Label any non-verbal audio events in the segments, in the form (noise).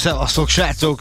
szevasztok, srácok!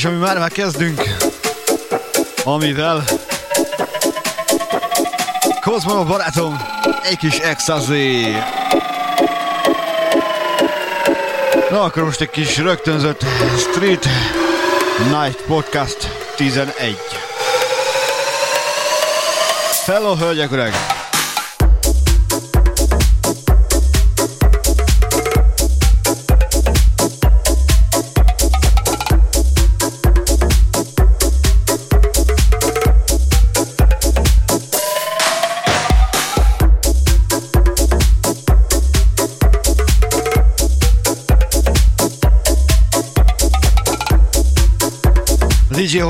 És ami már már kezdünk, amivel Kozmo barátom, egy kis exazé. Na akkor most egy kis rögtönzött Street Night Podcast 11. Hello, hölgyek, ureg!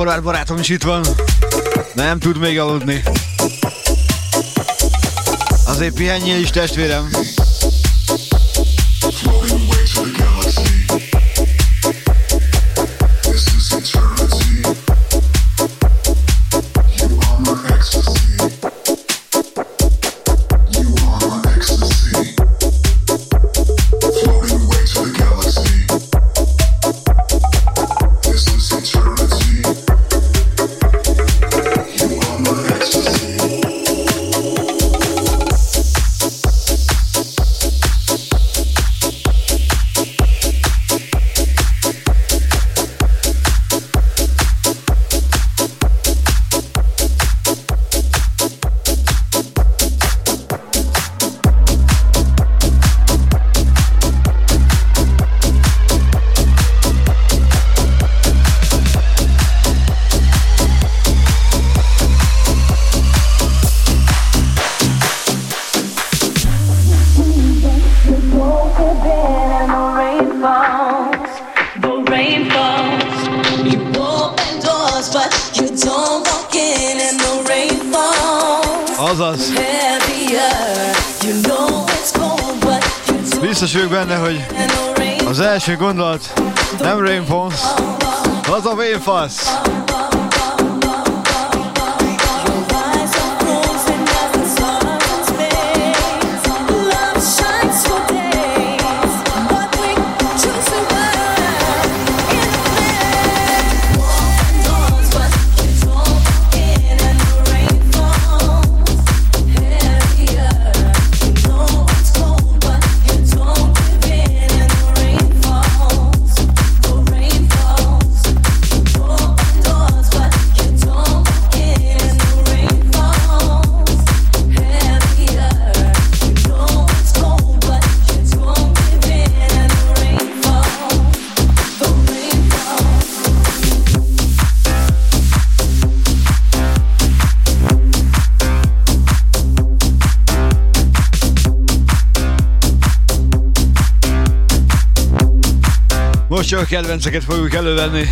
DJ Horváth barátom is itt van. Nem tud még aludni. Azért pihenjél is testvérem. Gondolat nem Rainfons, az a Véfasz. a kedvenceket fogjuk elővenni.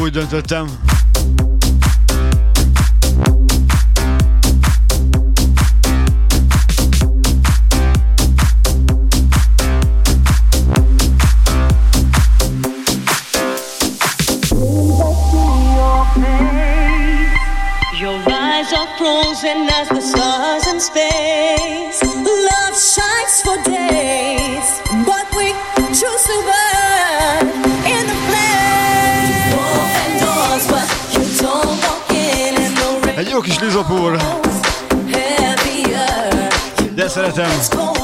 Úgy döntöttem. Your eyes are frozen as kis Lizapúr. De szeretem.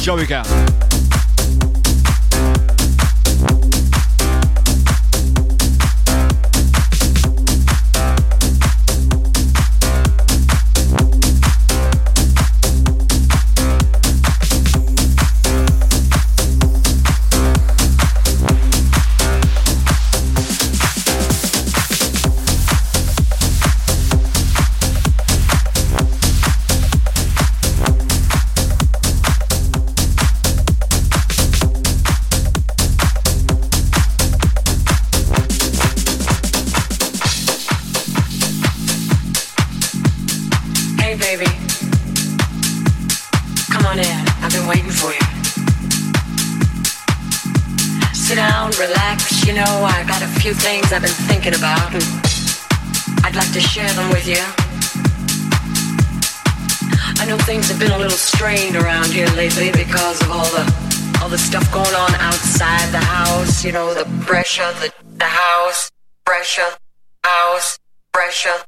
Joey Gap. going on outside the house. You know, the pressure, the, the house, pressure, house, pressure,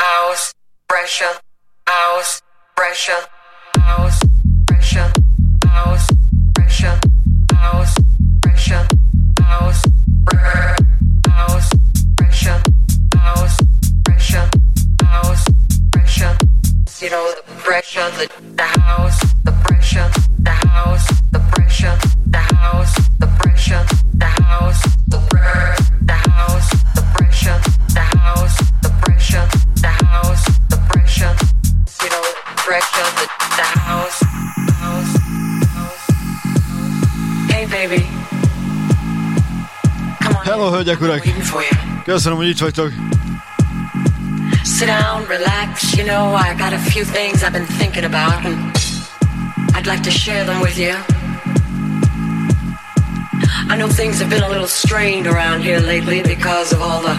house, pressure, house, pressure, house, pressure, house, pressure, house, pressure, house, pressure, house, pressure, house, pressure, house, pressure. You know, the pressure, the, the house, the pressure, the house, the pressure. Köszönöm, hogy itt vagytok. Sit down, relax. You know, I got a few things I've been thinking about, and I'd like to share them with you. I know things have been a little strained around here lately because of all the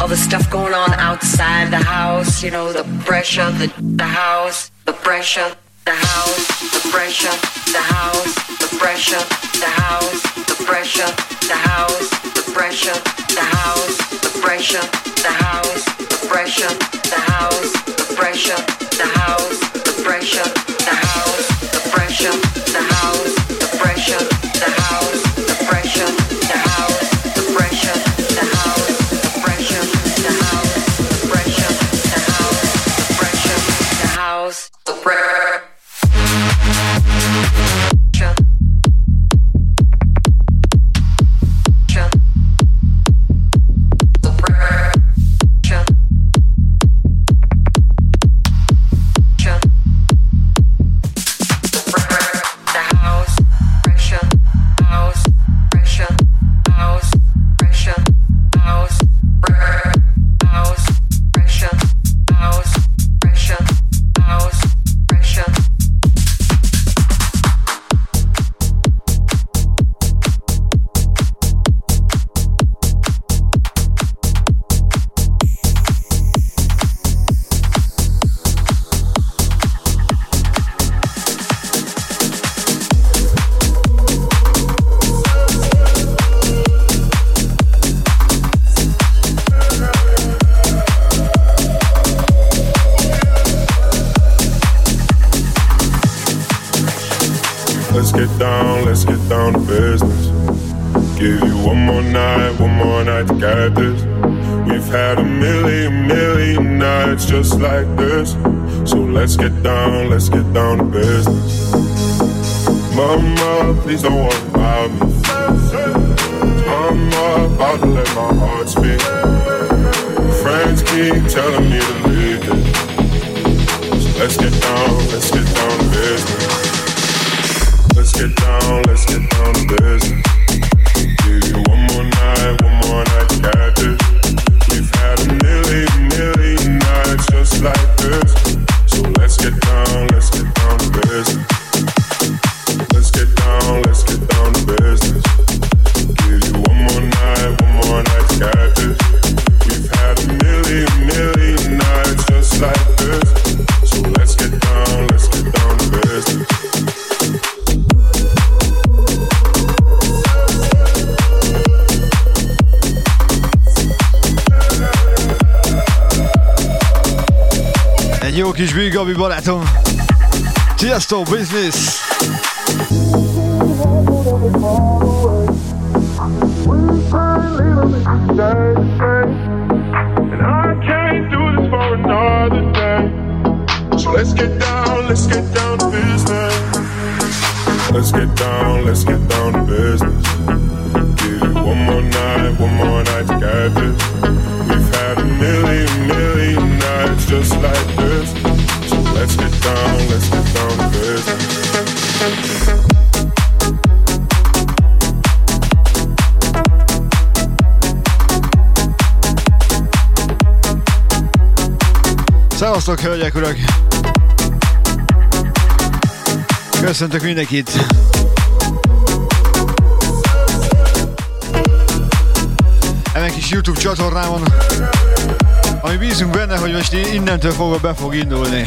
all the stuff going on outside the house. You know, the pressure, the the house, the pressure, the house, the pressure, the house, the pressure, the house, the pressure, the house, the pressure, the house the pressure, the house, the pressure, the house, the pressure, the house, the pressure, the house, the pressure, the house, the pressure, the house, Sziasztok, business! And I can't do this for another day. So let's get down, let's get down to business. Let's get down, let's get down to business. Give you one more night, one more night. We've had a million, million nights just like Szevasztok, hölgyek, urak! Köszöntök mindenkit! Ezen kis YouTube csatornámon, ami bízunk benne, hogy most innentől fogva be fog indulni.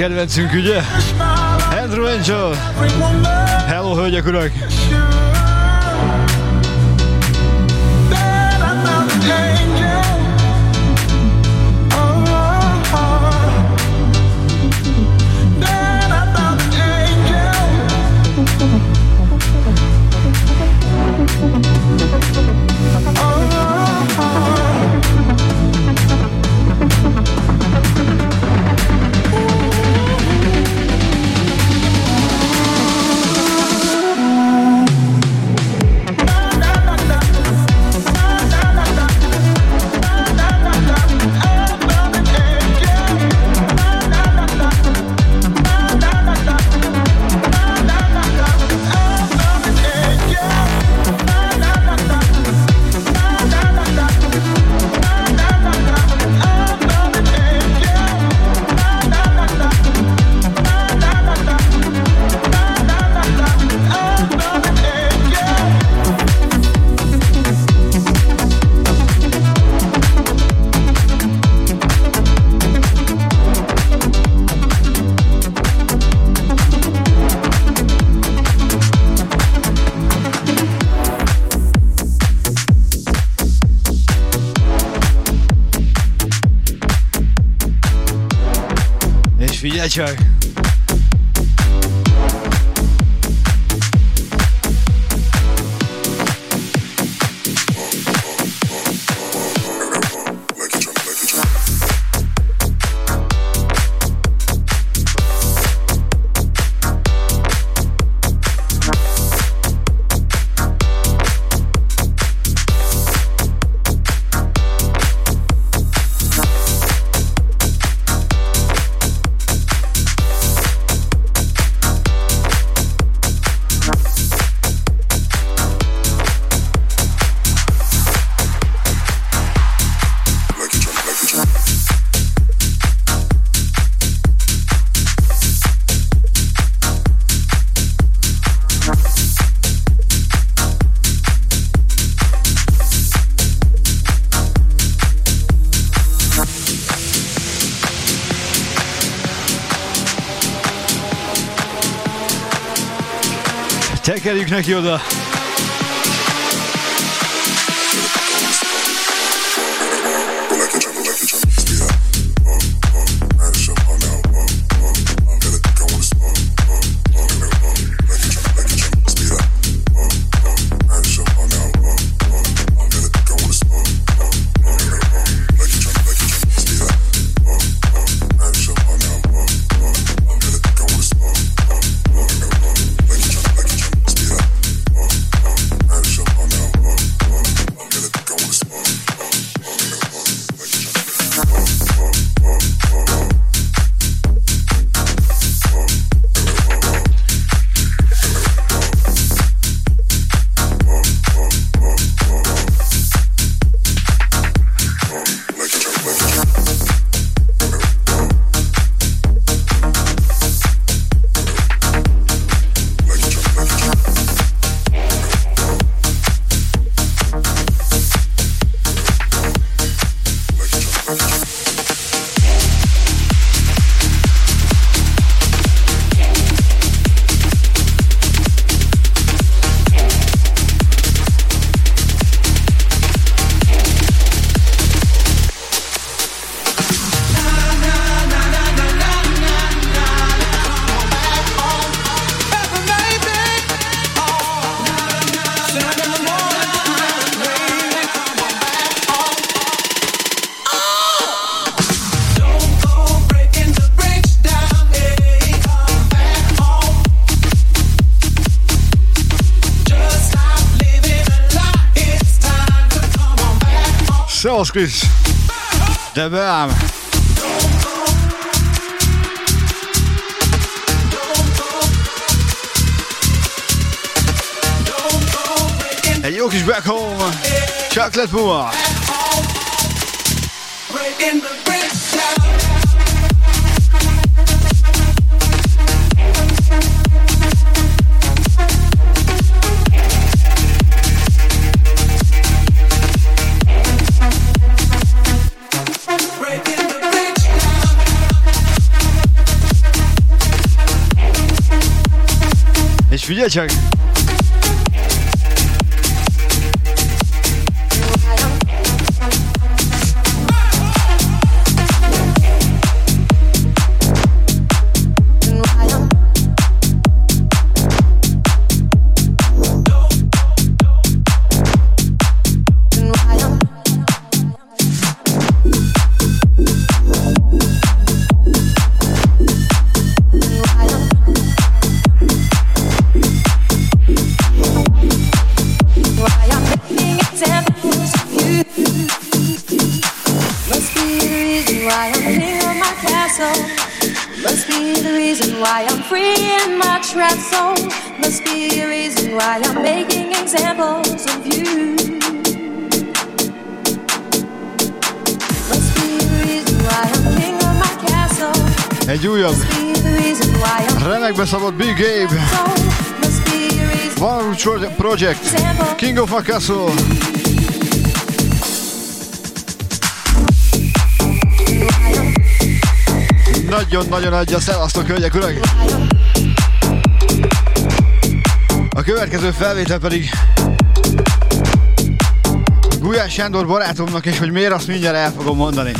Kedvencünk, ugye? Andrew Angel. Hello, hölgyek, urak! Tekerjük neki Polskis. De Bam. En back home. Chocolate Boer. in the bridge. 热情。Figyelj csak! Project, King of Acaso. Nagyon-nagyon adja, szevasztok hölgyek, urak! A következő felvétel pedig Gulyás Sándor barátomnak, és hogy miért azt mindjárt el fogom mondani.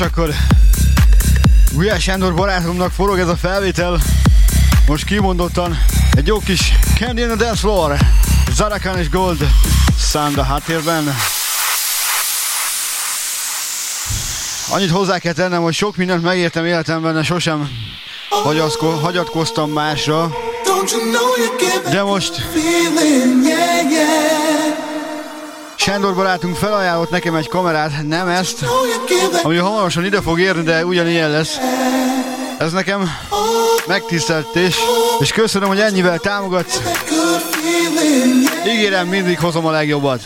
Akkor Gulyás Sándor barátomnak forog ez a felvétel. Most kimondottan egy jó kis Candy in the Dance Floor. Zarakan és Gold Sound a háttérben. Annyit hozzá kell tennem, hogy sok mindent megértem életemben, de sosem hagyatkoztam másra. De most Sándor barátunk felajánlott nekem egy kamerát, nem ezt, ami hamarosan ide fog érni, de ugyanilyen lesz. Ez nekem megtiszteltés, és köszönöm, hogy ennyivel támogatsz. Ígérem, mindig hozom a legjobbat.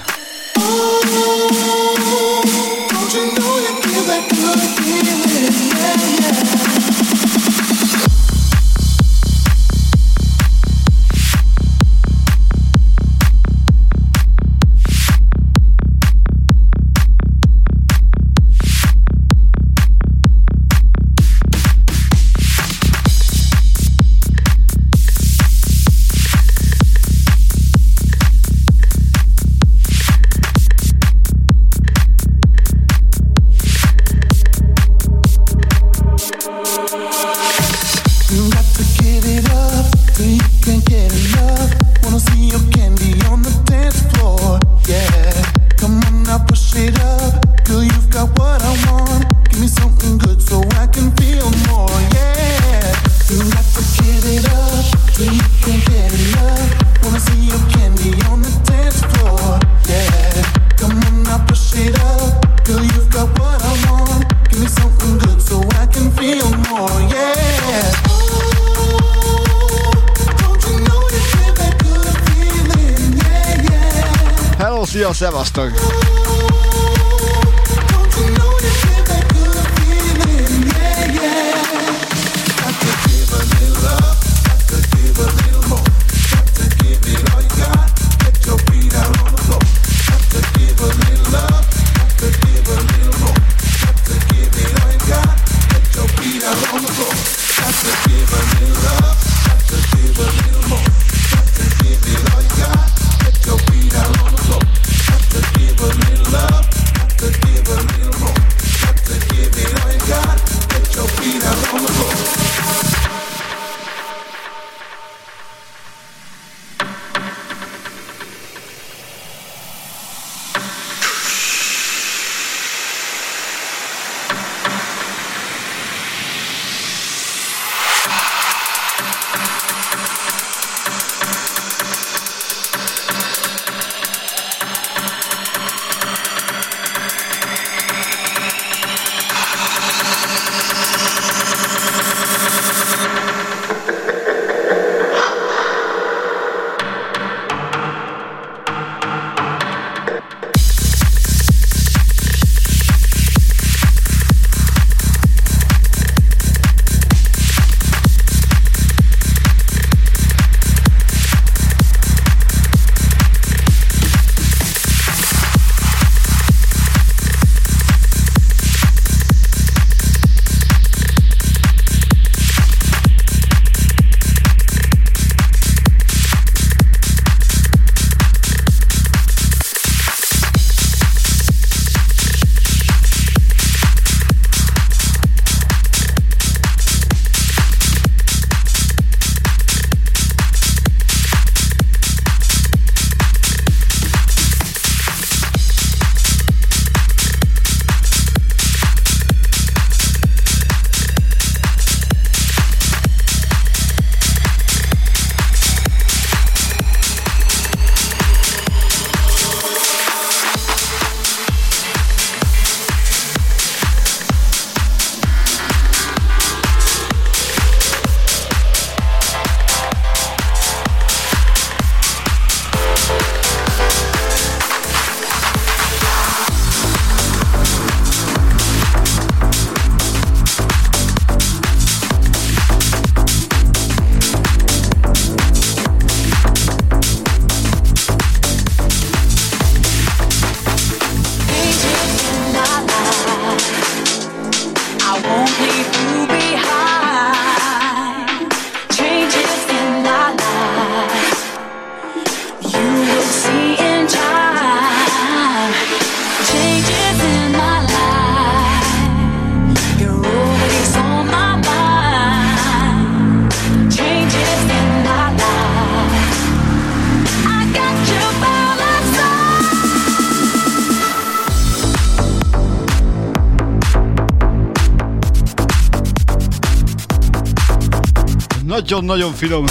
Nagyon-nagyon finom.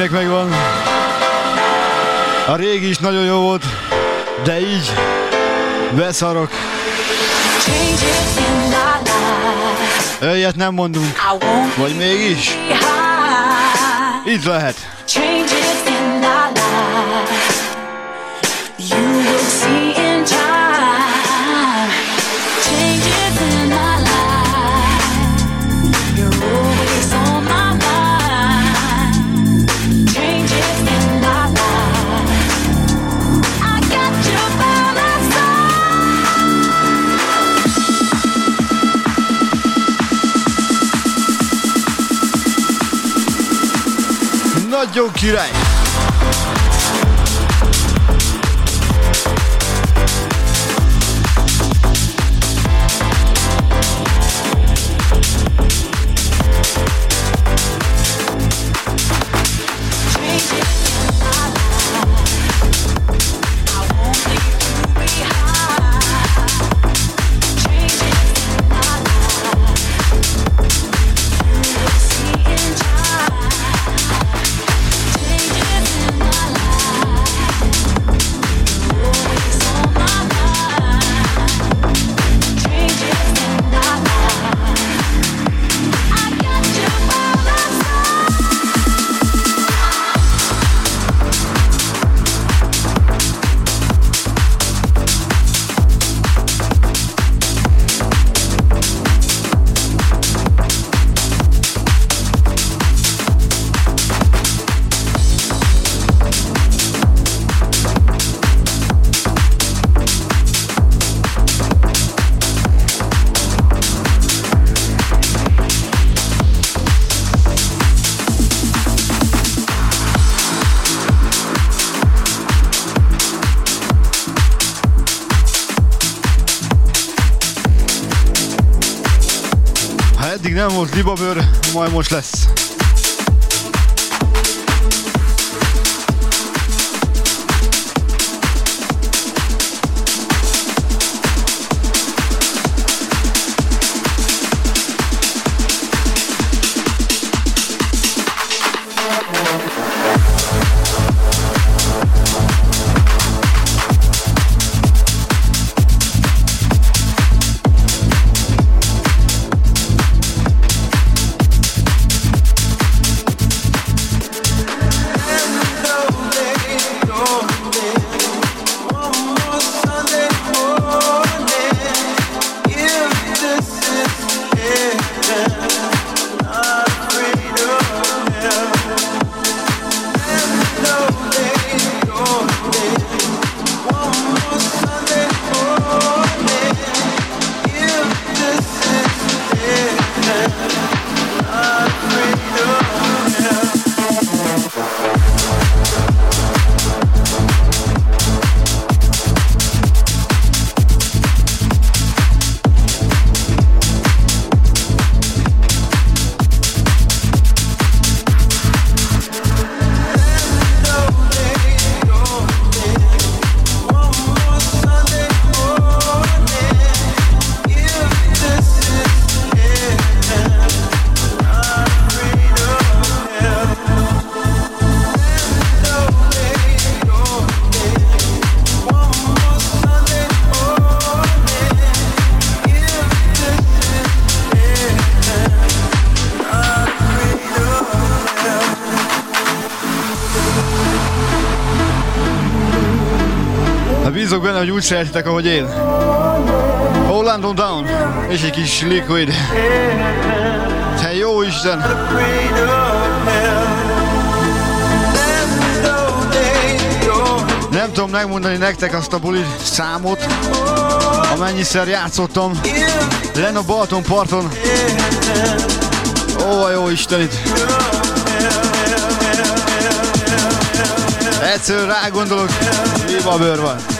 Mindenkinek megvan. A régi is nagyon jó volt, de így beszarok. Ilyet nem mondunk. Vagy mégis? Itt lehet. Nagyon király! Már libabőr, majd most lesz. Úgy szeretitek, ahogy én. Orlando Down, és egy kis Liquid. Te jó Isten! Nem tudom megmondani nektek azt a buli számot, amennyiszer játszottam len a Balton parton. Ó, jó Isten itt! Egyszerűen rá gondolok, a bőr van.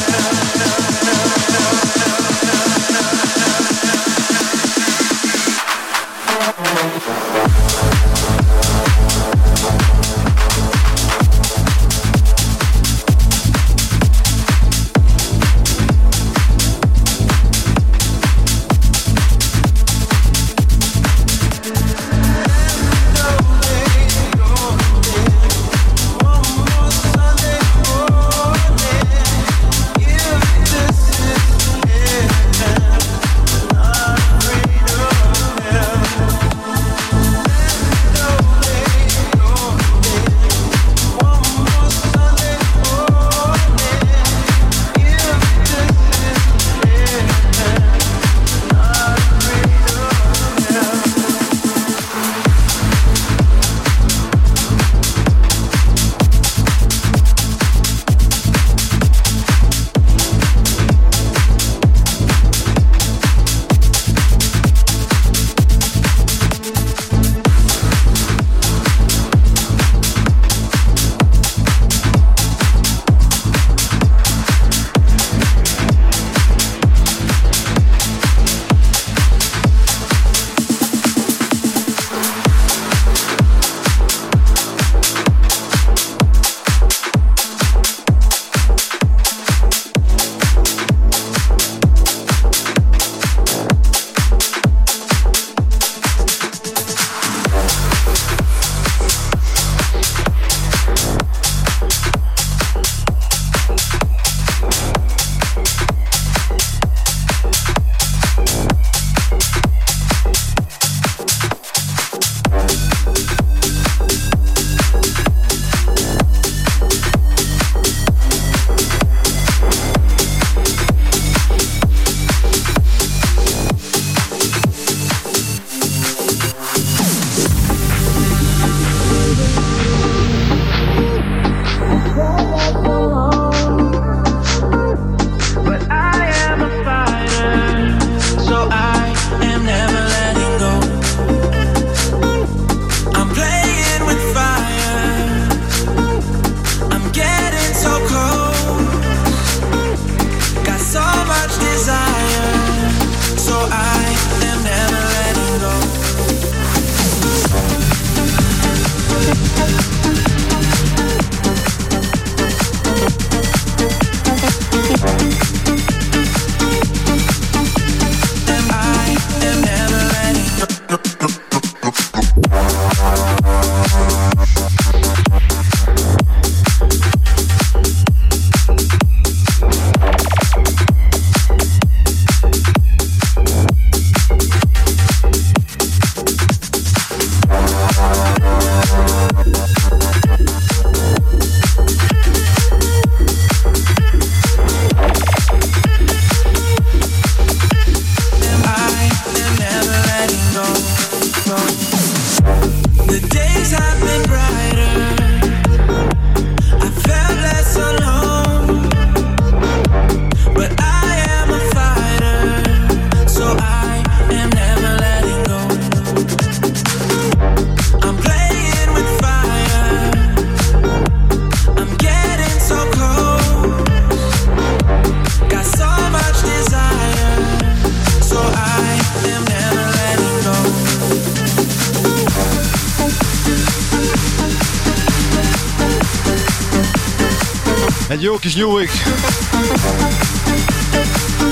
Kis New Week.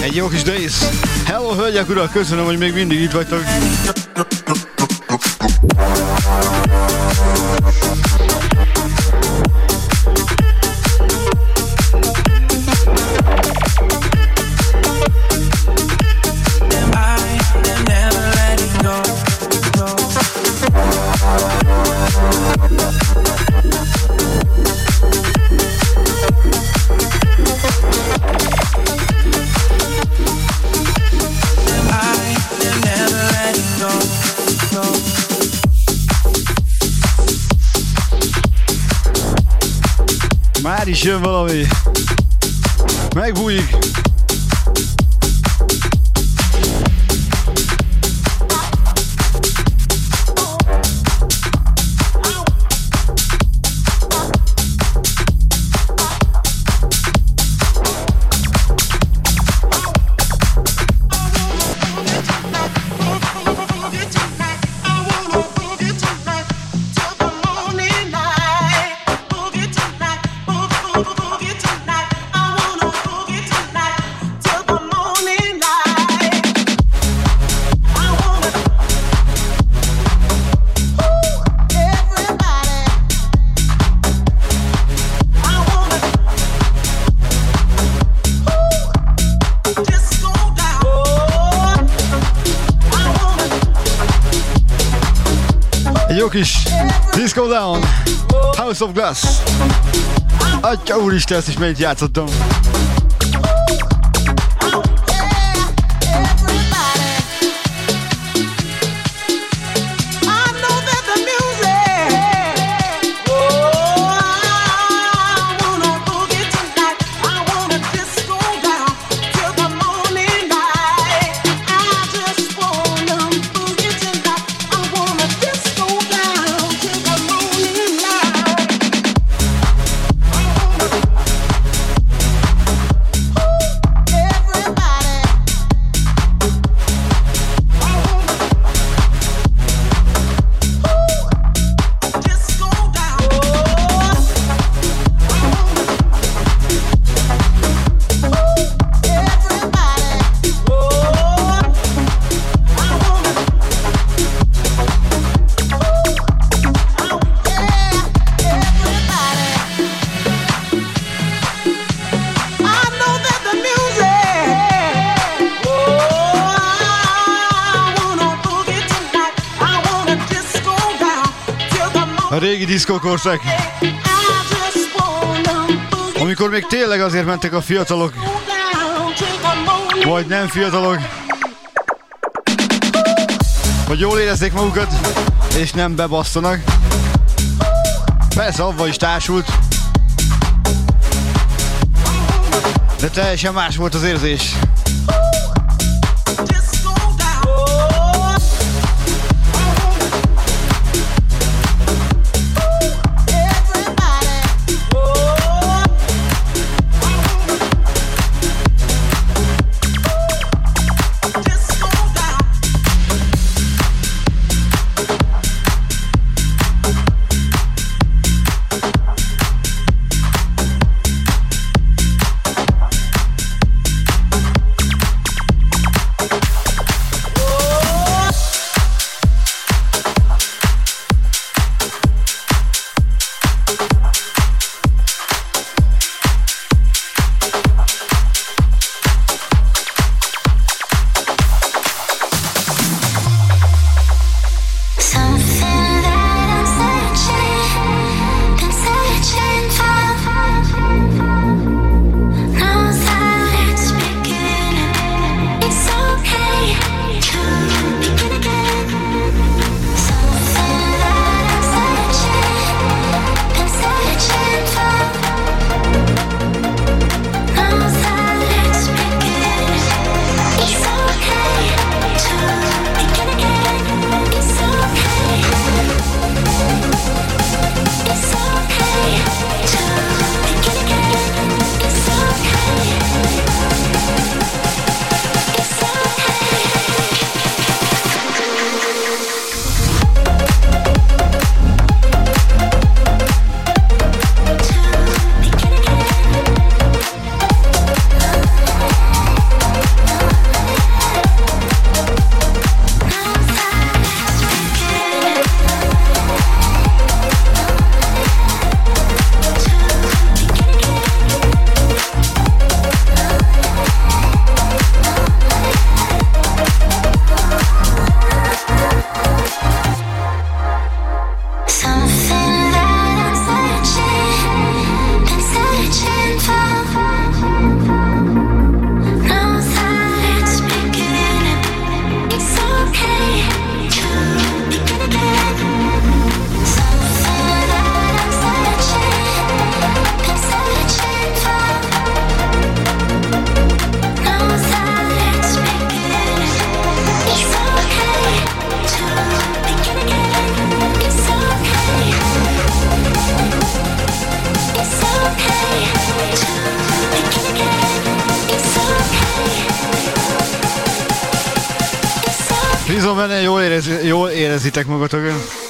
Egy jó kis Days. Hello, hölgyek, urak, köszönöm, hogy még mindig itt vagytok. Is jön valami. Megbújik. House of Glass. Atya úristen, ezt is mennyit játszottam. Diszkókorszak. Amikor még tényleg azért mentek a fiatalok, vagy nem fiatalok, hogy jól érezzék magukat, és nem bebasszanak. Persze, avval is társult. De teljesen más volt az érzés.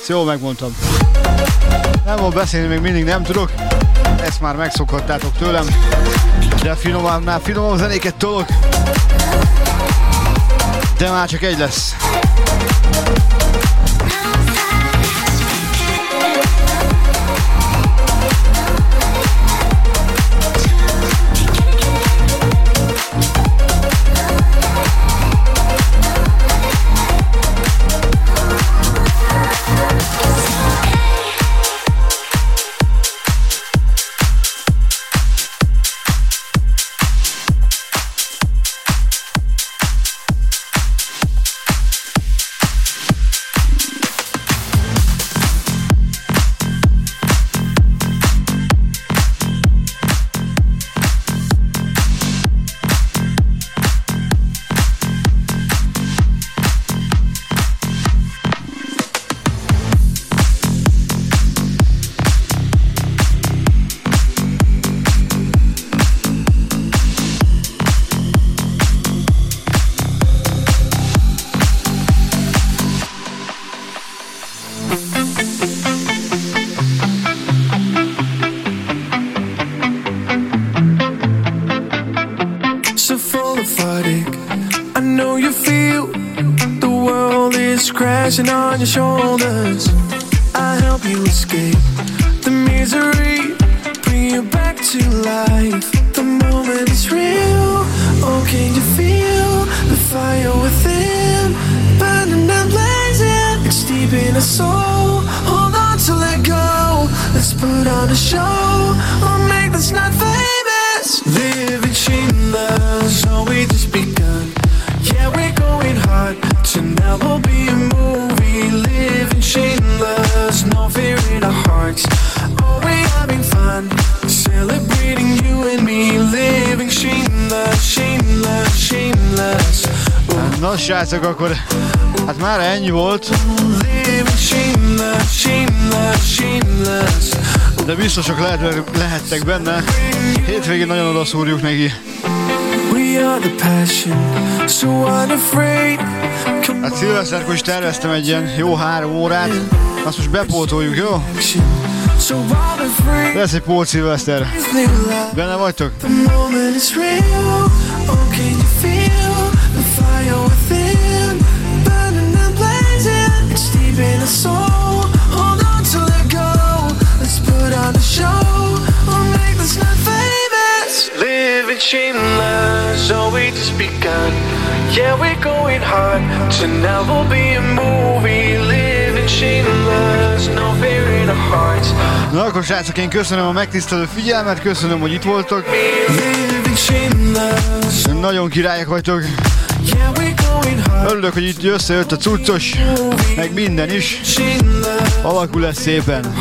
Jól megmondtam. Nem volt beszélni, még mindig nem tudok. Ezt már megszokhattátok tőlem. De finomabbnál finomabb zenéket tolok. De már csak egy lesz. Your shoulders. Srácok, akkor hát már ennyi volt. De biztosak lehet, lehettek benne. Hétvégén nagyon oda szúrjuk neki. The Hát szilveszterkor is terveztem egy ilyen jó három órát, azt most bepótoljuk, jó? Lesz egy pót szilveszter. Benne vagytok? Living shameless, all we just begun Yeah, we're going hard. Tonight will be a movie. Living shameless, no fear in our hearts. Na akkor srácok, én köszönöm a megtisztelő figyelmet, köszönöm, hogy itt voltok. Nagyon királyok vagytok. Örülök, hogy itt összejött a cuccos, meg minden is. Alakul lesz szépen.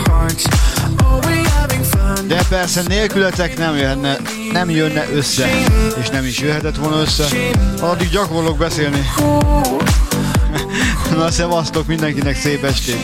De persze nélkületek nem jönne, nem jönne össze, és nem is jöhetett volna össze. Addig gyakorlok beszélni. (laughs) Na, szevasztok mindenkinek szép estét!